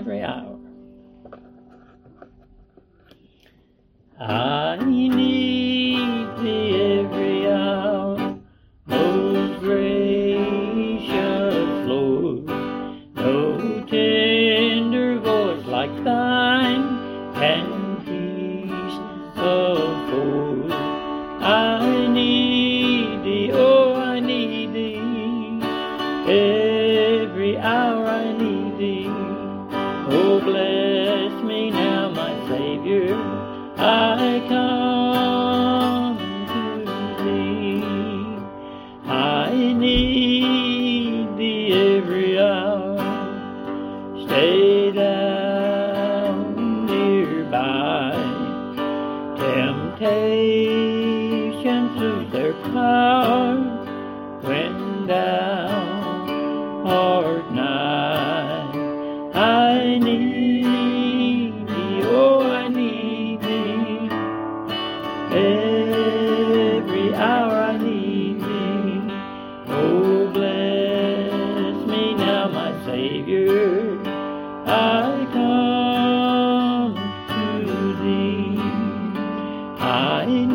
Every hour. Oh, bless me now, my Savior. I come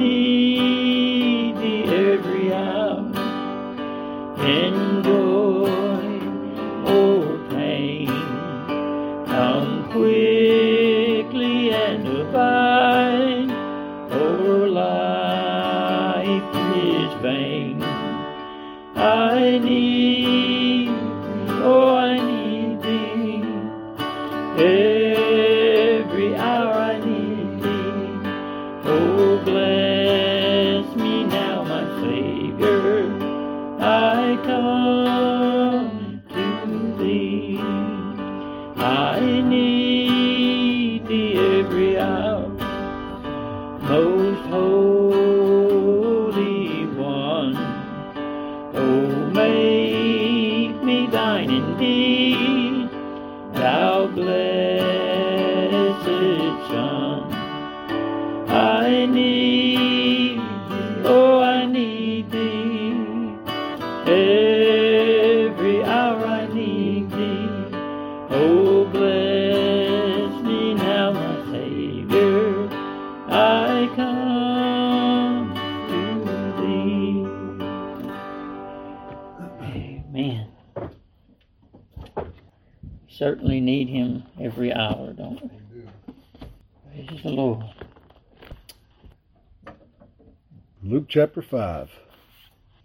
Need thee every hour. In thine chapter 5.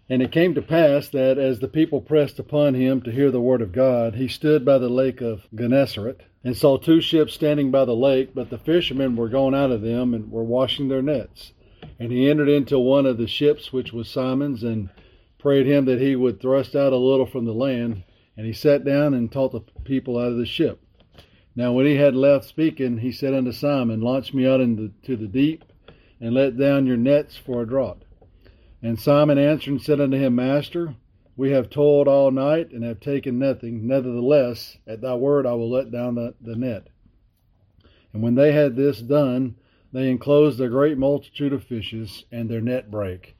And it came to pass that as the people pressed upon him to hear the word of God, he stood by the lake of Gennesaret and saw two ships standing by the lake, but the fishermen were gone out of them and were washing their nets. And he entered into one of the ships, which was Simon's, and prayed him that he would thrust out a little from the land. And he sat down and taught the people out of the ship. Now when he had left speaking, he said unto Simon, Launch me out into the deep, and let down your nets for a draught. And Simon answered and said unto him, Master, we have toiled all night and have taken nothing. Nevertheless, at thy word I will let down the, the net. And when they had this done, they enclosed a great multitude of fishes, and their net brake.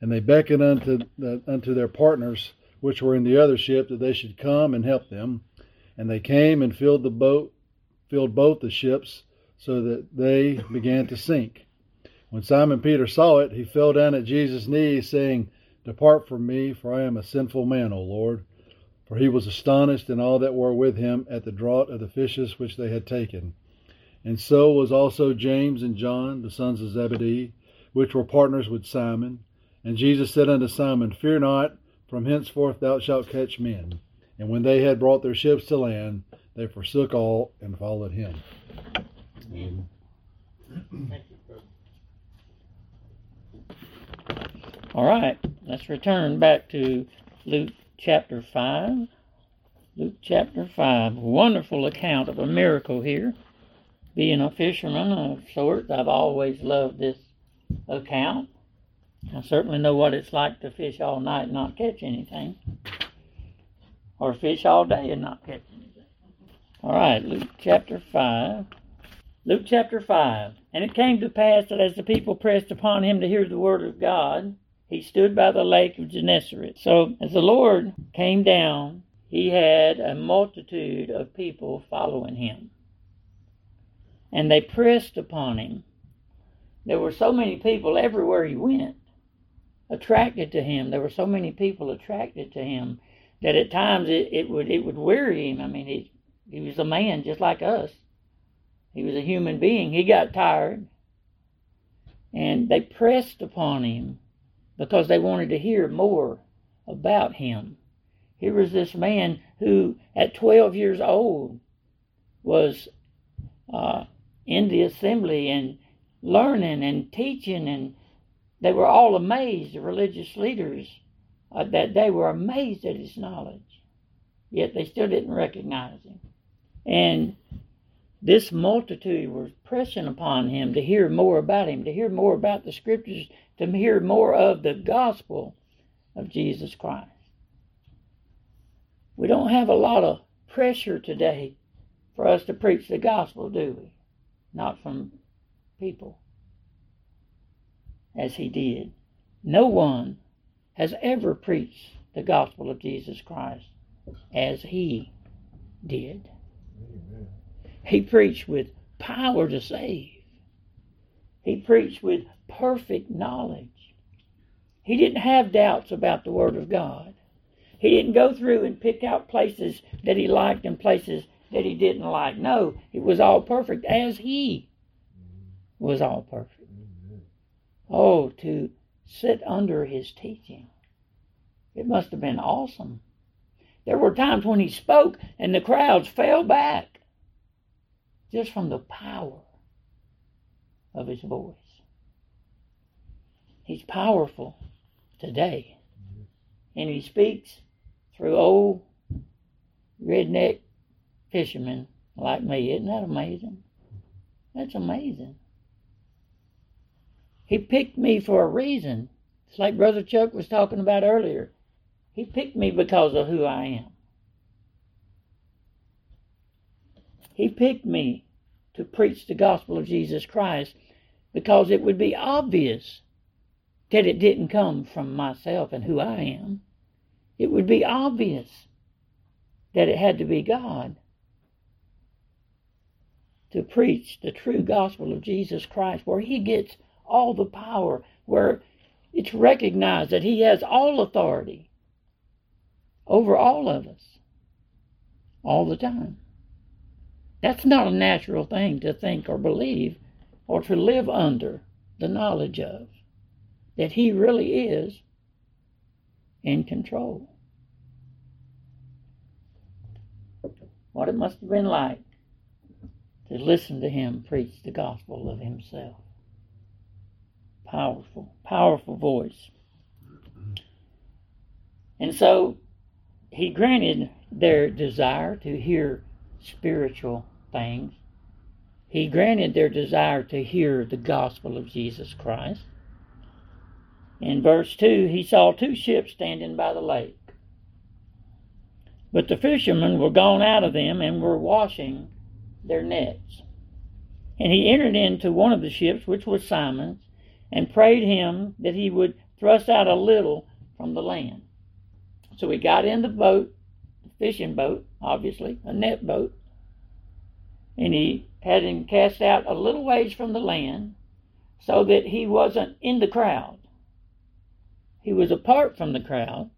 And they beckoned unto, the, unto their partners, which were in the other ship, that they should come and help them. And they came and filled the boat, filled both the ships, so that they began to sink. When Simon Peter saw it, he fell down at Jesus' knees, saying, Depart from me, for I am a sinful man, O Lord. For he was astonished, and all that were with him, at the draught of the fishes which they had taken. And so was also James and John, the sons of Zebedee, which were partners with Simon. And Jesus said unto Simon, Fear not, from henceforth thou shalt catch men. And when they had brought their ships to land, they forsook all and followed him. Amen. All right, let's return back to Luke chapter 5. Luke chapter 5. Wonderful account of a miracle here. Being a fisherman of sorts, I've always loved this account. I certainly know what it's like to fish all night and not catch anything, or fish all day and not catch anything. All right, Luke chapter 5. Luke chapter 5. And it came to pass that as the people pressed upon him to hear the word of God, he stood by the lake of Gennesaret. So as the Lord came down he had a multitude of people following him. And they pressed upon him. There were so many people everywhere he went attracted to him. There were so many people attracted to him that at times it, it would it would weary him. I mean, he he was a man just like us. He was a human being. He got tired, and they pressed upon him because they wanted to hear more about him. Here was this man who, at 12 years old, was uh, in the assembly and learning and teaching, and they were all amazed. The religious leaders uh, that day were amazed at his knowledge, yet they still didn't recognize him. And this multitude was pressing upon him to hear more about him, to hear more about the scriptures, to hear more of the gospel of Jesus Christ. We don't have a lot of pressure today for us to preach the gospel, do we? Not from people, as he did. No one has ever preached the gospel of Jesus Christ as he did. Amen. He preached with power to save. He preached with perfect knowledge. He didn't have doubts about the Word of God. He didn't go through and pick out places that he liked and places that he didn't like. No, it was all perfect as he was all perfect. Oh, to sit under his teaching. It must have been awesome. There were times when he spoke and the crowds fell back just from the power of his voice. He's powerful today. And he speaks through old redneck fishermen like me. Isn't that amazing? That's amazing. He picked me for a reason. It's like Brother Chuck was talking about earlier. He picked me because of who I am. He picked me to preach the gospel of Jesus Christ because it would be obvious that it didn't come from myself and who I am it would be obvious that it had to be God to preach the true gospel of Jesus Christ, where He gets all the power, where it's recognized that He has all authority over all of us all the time. That's not a natural thing to think or believe or to live under the knowledge of that He really is in control. What it must have been like to listen to him preach the gospel of himself. Powerful, powerful voice. And so he granted their desire to hear spiritual things. He granted their desire to hear the gospel of Jesus Christ. In verse 2, he saw two ships standing by the lake. But the fishermen were gone out of them and were washing their nets. And he entered into one of the ships, which was Simon's, and prayed him that he would thrust out a little from the land. So he got in the boat, fishing boat, obviously, a net boat, and he had him cast out a little ways from the land so that he wasn't in the crowd. He was apart from the crowd,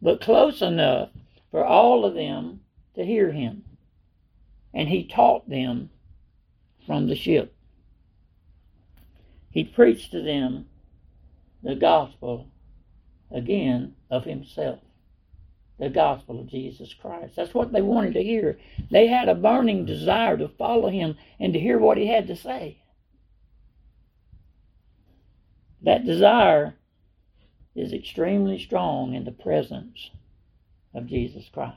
but close enough for all of them to hear him. And he taught them from the ship. He preached to them the gospel again of himself. The gospel of Jesus Christ. That's what they wanted to hear. They had a burning desire to follow him and to hear what he had to say. That desire is extremely strong in the presence of Jesus Christ.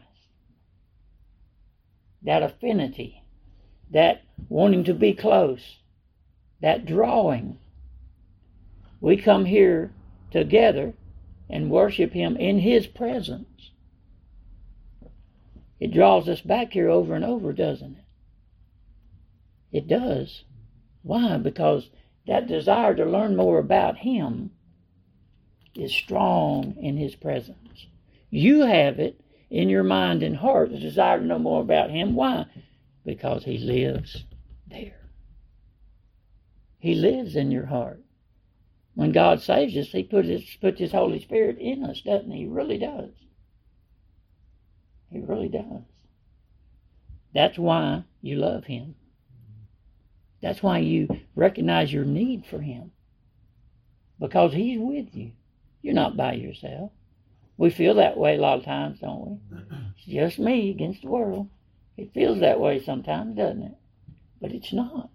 That affinity, that wanting to be close, that drawing. We come here together and worship Him in His presence. It draws us back here over and over, doesn't it? It does. Why? Because that desire to learn more about Him is strong in His presence. You have it in your mind and heart the desire to know more about Him. Why? Because He lives there. He lives in your heart. When God saves us, He puts His, puts His Holy Spirit in us, doesn't He? He really does. He really does. That's why you love Him. That's why you recognize your need for Him. Because He's with you. You're not by yourself. We feel that way a lot of times, don't we? It's just me against the world. It feels that way sometimes, doesn't it? But it's not.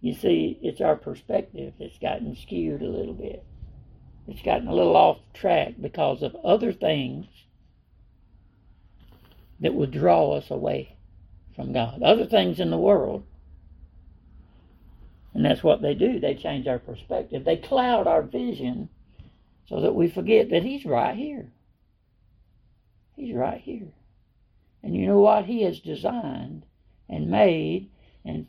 You see, it's our perspective that's gotten skewed a little bit. It's gotten a little off track because of other things that would draw us away from God. Other things in the world. And that's what they do. They change our perspective. They cloud our vision so that we forget that He's right here. He's right here. And you know what? He has designed and made, and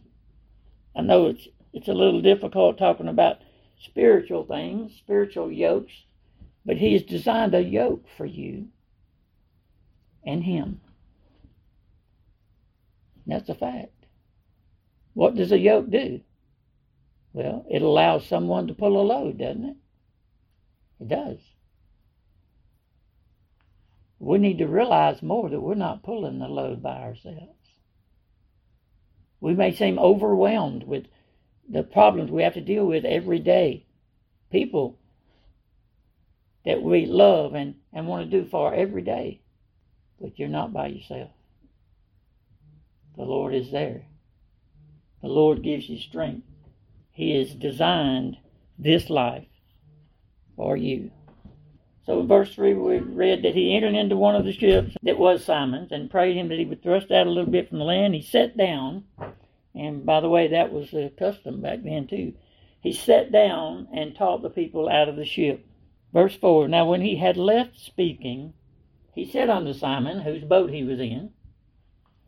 I know it's it's a little difficult talking about spiritual things, spiritual yokes, but He has designed a yoke for you and Him. That's a fact. What does a yoke do? Well, it allows someone to pull a load, doesn't it? It does. We need to realize more that we're not pulling the load by ourselves. We may seem overwhelmed with the problems we have to deal with every day. People that we love and, and want to do for every day. But you're not by yourself. The Lord is there. The Lord gives you strength. He has designed this life for you. So in verse 3, we read that he entered into one of the ships that was Simon's and prayed him that he would thrust out a little bit from the land. He sat down, and by the way, that was the custom back then too. He sat down and taught the people out of the ship. Verse 4 Now when he had left speaking, he said unto Simon, whose boat he was in,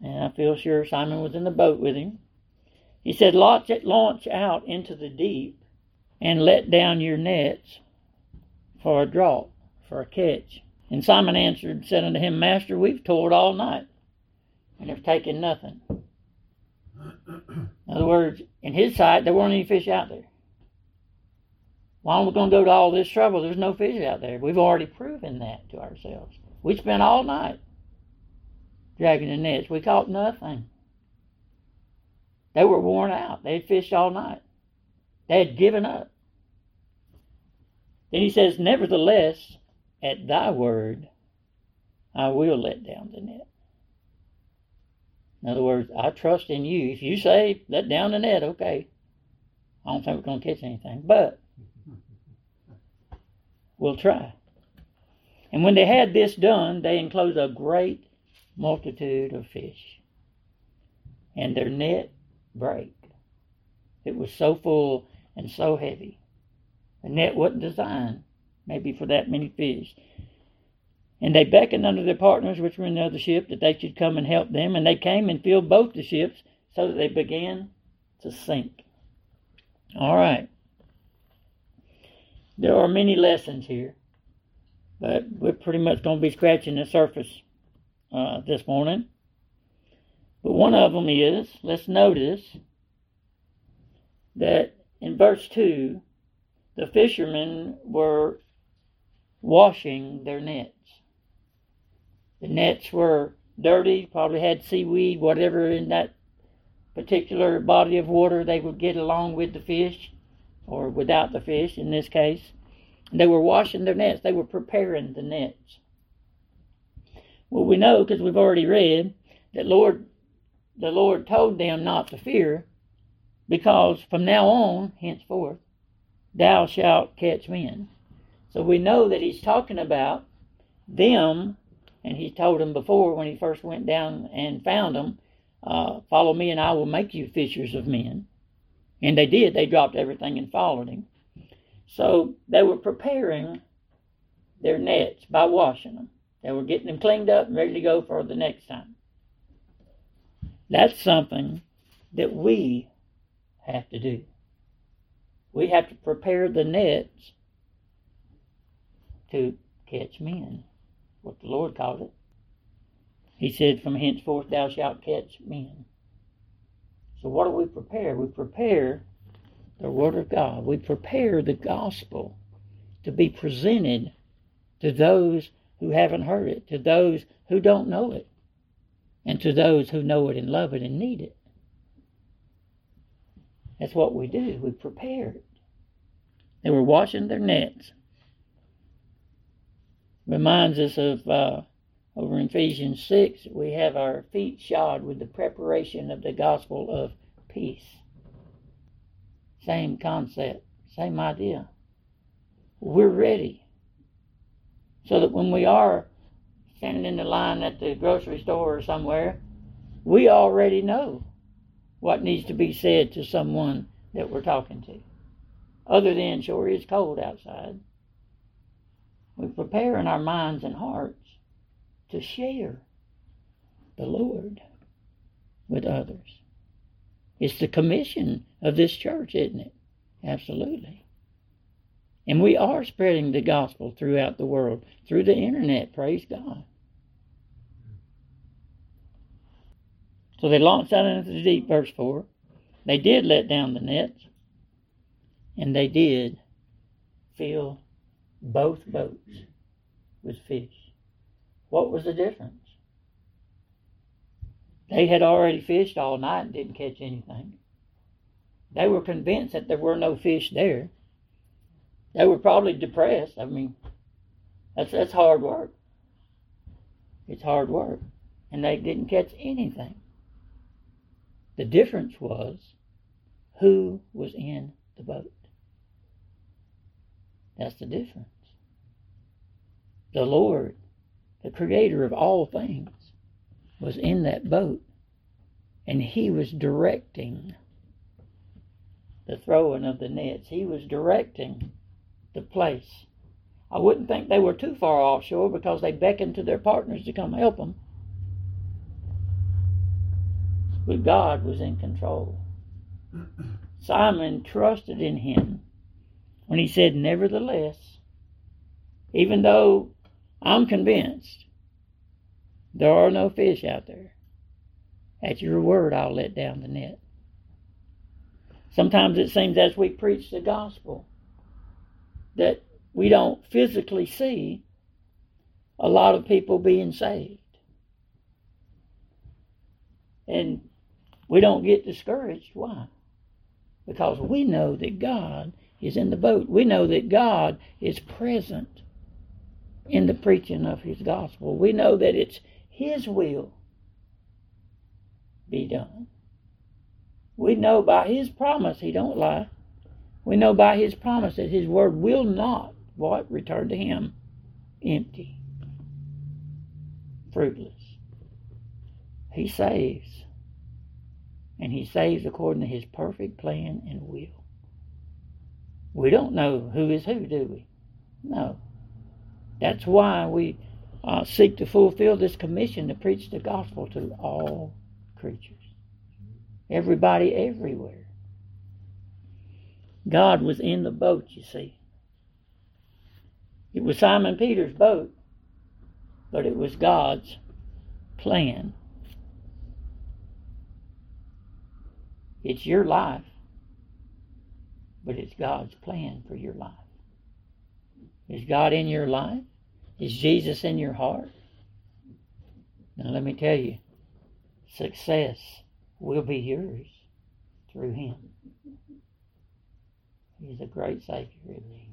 and I feel sure Simon was in the boat with him, he said, Launch, out into the deep and let down your nets for a draught for a catch. And Simon answered and said unto him, Master, we've toiled all night and have taken nothing. In other words, in his sight, there weren't any fish out there. Why are we going to go to all this trouble? There's no fish out there. We've already proven that to ourselves. We spent all night dragging the nets. We caught nothing. They were worn out. They had fished all night. They had given up. Then he says, Nevertheless, at thy word, I will let down the net. In other words, I trust in you. If you say, let down the net, okay. I don't think we're going to catch anything, but we'll try. And when they had this done, they enclosed a great multitude of fish, and their net brake. It was so full and so heavy. The net wasn't designed maybe for that many fish. And they beckoned unto their partners which were in the other ship that they should come and help them. And they came and filled both the ships so that they began to sink. All right. There are many lessons here, but we're pretty much going to be scratching the surface uh, this morning. But one of them is, let's notice that in verse 2, the fishermen were washing their nets. The nets were dirty, probably had seaweed, whatever in that particular body of water they would get along with the fish, or without the fish in this case. They were washing their nets, they were preparing the nets. Well, we know because we've already read that Lord, the Lord told them not to fear, because from now on, henceforth, thou shalt catch men. So we know that he's talking about them, and he told them before when he first went down and found them, uh, follow me and I will make you fishers of men. And they did. They dropped everything and followed him. So they were preparing their nets by washing them. They were getting them cleaned up and ready to go for the next time. That's something that we have to do. We have to prepare the nets to catch men. what the Lord called it. He said, From henceforth thou shalt catch men. So what do we prepare? We prepare the Word of God. We prepare the gospel to be presented to those who haven't heard it, to those who don't know it, and to those who know it and love it and need it. That's what we do. We prepare it. They were washing their nets. Reminds us of uh, over in Ephesians 6, we have our feet shod with the preparation of the gospel of peace. Same concept, same idea. We're ready. So that when we are standing in the line at the grocery store or somewhere, we already know what needs to be said to someone that we're talking to. Other than, sure, it's cold outside. We prepare in our minds and hearts to share the Lord with others. It's the commission of this church, isn't it? Absolutely. And we are spreading the gospel throughout the world through the internet, praise God. So they launched out into the deep, verse 4. They did let down the nets, and they did fill both boats with fish. What was the difference? They had already fished all night and didn't catch anything. They were convinced that there were no fish there. They were probably depressed. I mean, that's that's hard work. It's hard work. And they didn't catch anything. The difference was who was in the boat. That's the difference. The Lord, the creator of all things, was in that boat and he was directing the throwing of the nets. He was directing the place. I wouldn't think they were too far offshore because they beckoned to their partners to come help them. But God was in control. Simon trusted in him when he said, Nevertheless, even though I'm convinced there are no fish out there, at your word I'll let down the net. Sometimes it seems as we preach the gospel that we don't physically see a lot of people being saved. And we don't get discouraged. Why? Because we know that God is in the boat. We know that God is present in the preaching of His gospel. We know that it's His will be done. We know by His promise He don't lie. We know by His promise that His word will not what return to Him empty, fruitless. He saves and He saves according to His perfect plan and will. We don't know who is who, do we? No. That's why we uh, seek to fulfill this commission to preach the gospel to all creatures. Everybody, everywhere. God was in the boat, you see. It was Simon Peter's boat, but it was God's plan It's your life, but it's God's plan for your life. Is God in your life? Is Jesus in your heart? Now, let me tell you, success will be yours through Him. He's a great Savior, isn't He?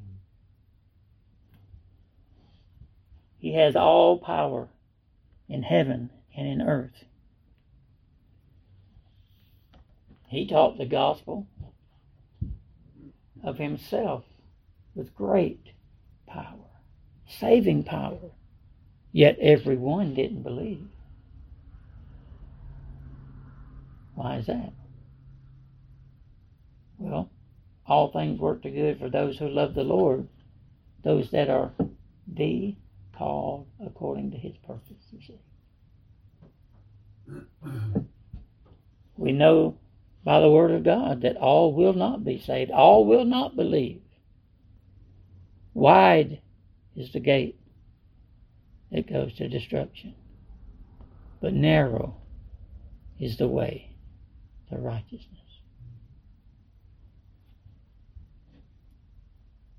He has all power in heaven and in earth. He taught the gospel of himself with great power, saving power. Yet everyone didn't believe. Why is that? Well, all things work to good for those who love the Lord, those that are the called according to his purpose. We know by the word of God that all will not be saved, all will not believe. Wide is the gate, that goes to destruction, but narrow is the way to righteousness.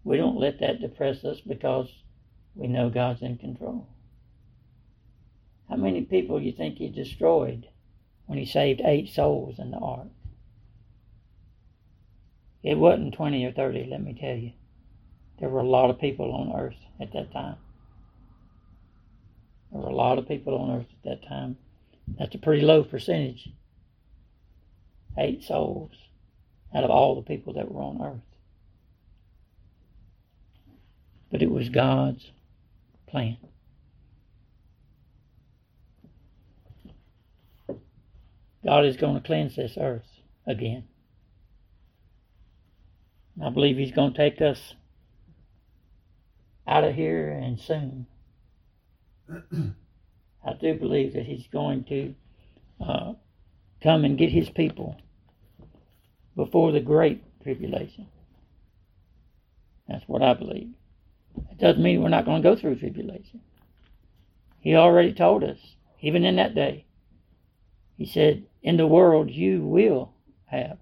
We don't let that depress us because we know God's in control. How many people do you think he destroyed when he saved eight souls in the ark? It wasn't 20 or 30, let me tell you. There were a lot of people on earth at that time. There were a lot of people on earth at that time. That's a pretty low percentage. Eight souls out of all the people that were on earth. But it was God's plan. God is going to cleanse this earth again. I believe He's going to take us out of here and soon. I do believe that He's going to uh, come and get His people before the great tribulation. That's what I believe. It doesn't mean we're not going to go through tribulation. He already told us, even in that day. He said, In the world you will have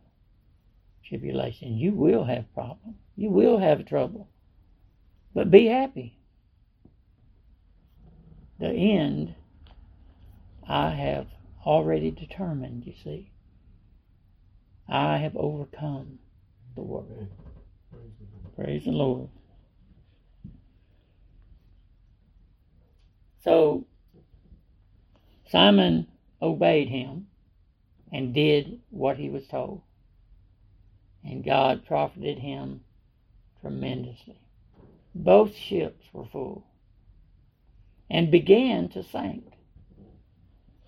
tribulation. You will have problems. You will have trouble. But be happy. The end I have already determined, you see. I have overcome the world. Praise the Lord. So Simon obeyed him and did what he was told. And God profited him tremendously. Both ships were full and began to sink.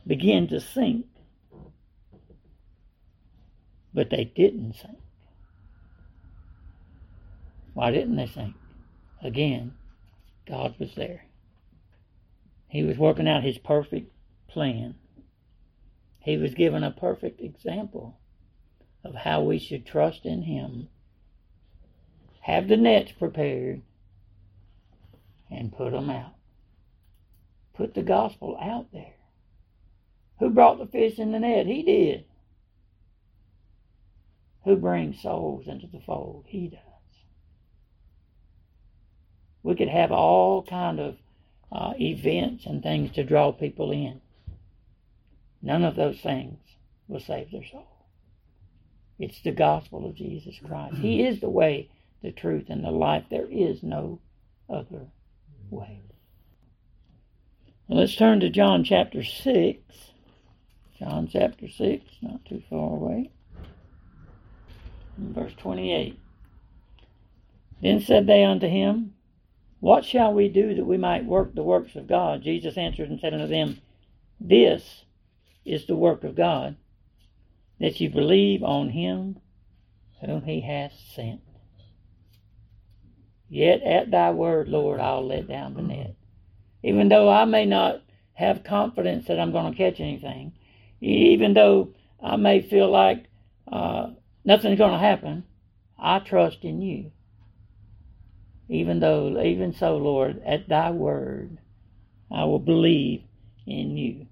Began to sink. But they didn't sink. Why didn't they sink? Again, God was there. He was working out his perfect plan. He was given a perfect example of how we should trust in him, have the nets prepared, and put them out. Put the gospel out there. Who brought the fish in the net? He did. Who brings souls into the fold? He does. We could have all kind of uh, events and things to draw people in. None of those things will save their soul. It's the gospel of Jesus Christ. He is the way, the truth, and the life. There is no other way. let's turn to John chapter 6. John chapter 6, not too far away. Verse 28. Then said they unto him, what shall we do that we might work the works of God? Jesus answered and said unto them, This is the work of God, that you believe on him whom he hath sent. Yet at thy word, Lord, I'll let down the net. Even though I may not have confidence that I'm going to catch anything, even though I may feel like uh, nothing's going to happen, I trust in you even though, even so, Lord, at thy word, I will believe in you.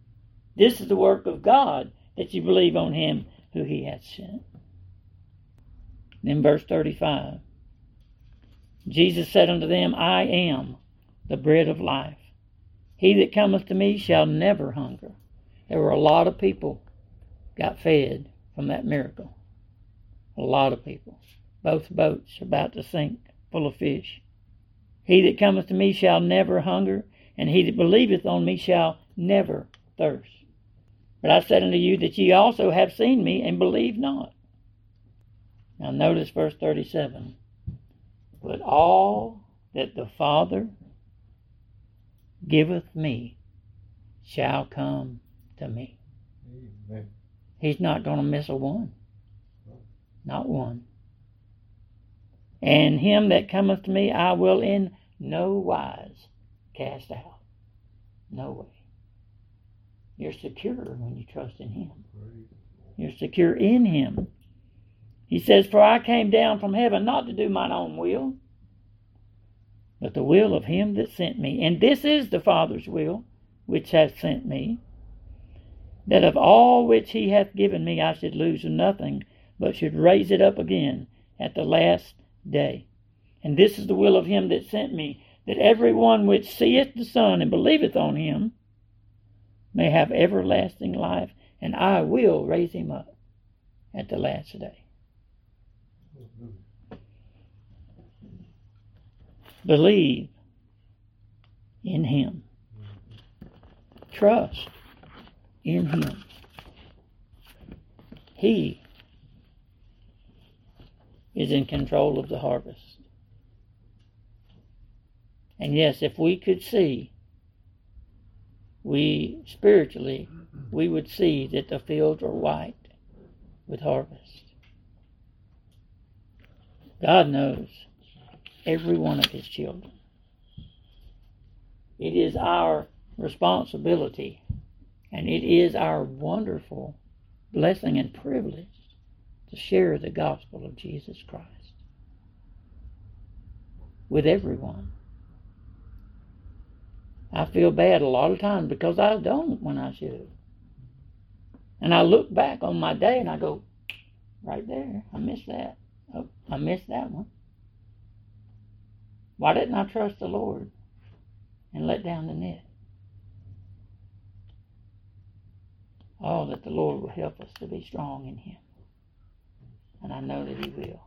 This is the work of God that you believe on him who he had sent. Then verse 35. Jesus said unto them, I am the bread of life. He that cometh to me shall never hunger. There were a lot of people got fed from that miracle. A lot of people. Both boats about to sink, full of fish. He that cometh to me shall never hunger, and he that believeth on me shall never thirst. But I said unto you that ye also have seen me and believe not. Now notice verse 37. But all that the Father giveth me shall come to me. Amen. He's not going to miss a one. Not one. And him that cometh to me I will in no wise cast out. No way. You're secure when you trust in him. You're secure in him. He says, For I came down from heaven not to do mine own will, but the will of him that sent me. And this is the Father's will, which hath sent me, that of all which he hath given me I should lose nothing, but should raise it up again at the last day. And this is the will of him that sent me, that every one which seeth the Son and believeth on him may have everlasting life, and I will raise him up at the last day. Believe in him. Trust in him. He is in control of the harvest. And yes, if we could see, we spiritually, mm-hmm. we would see that the fields are white with harvest. God knows every one of his children. It is our responsibility and it is our wonderful blessing and privilege to share the gospel of Jesus Christ with everyone. I feel bad a lot of times because I don't when I should. And I look back on my day and I go, right there, I missed that. Oh, I missed that one. Why didn't I trust the Lord and let down the net? Oh, that the Lord will help us to be strong in Him. And I know that He will.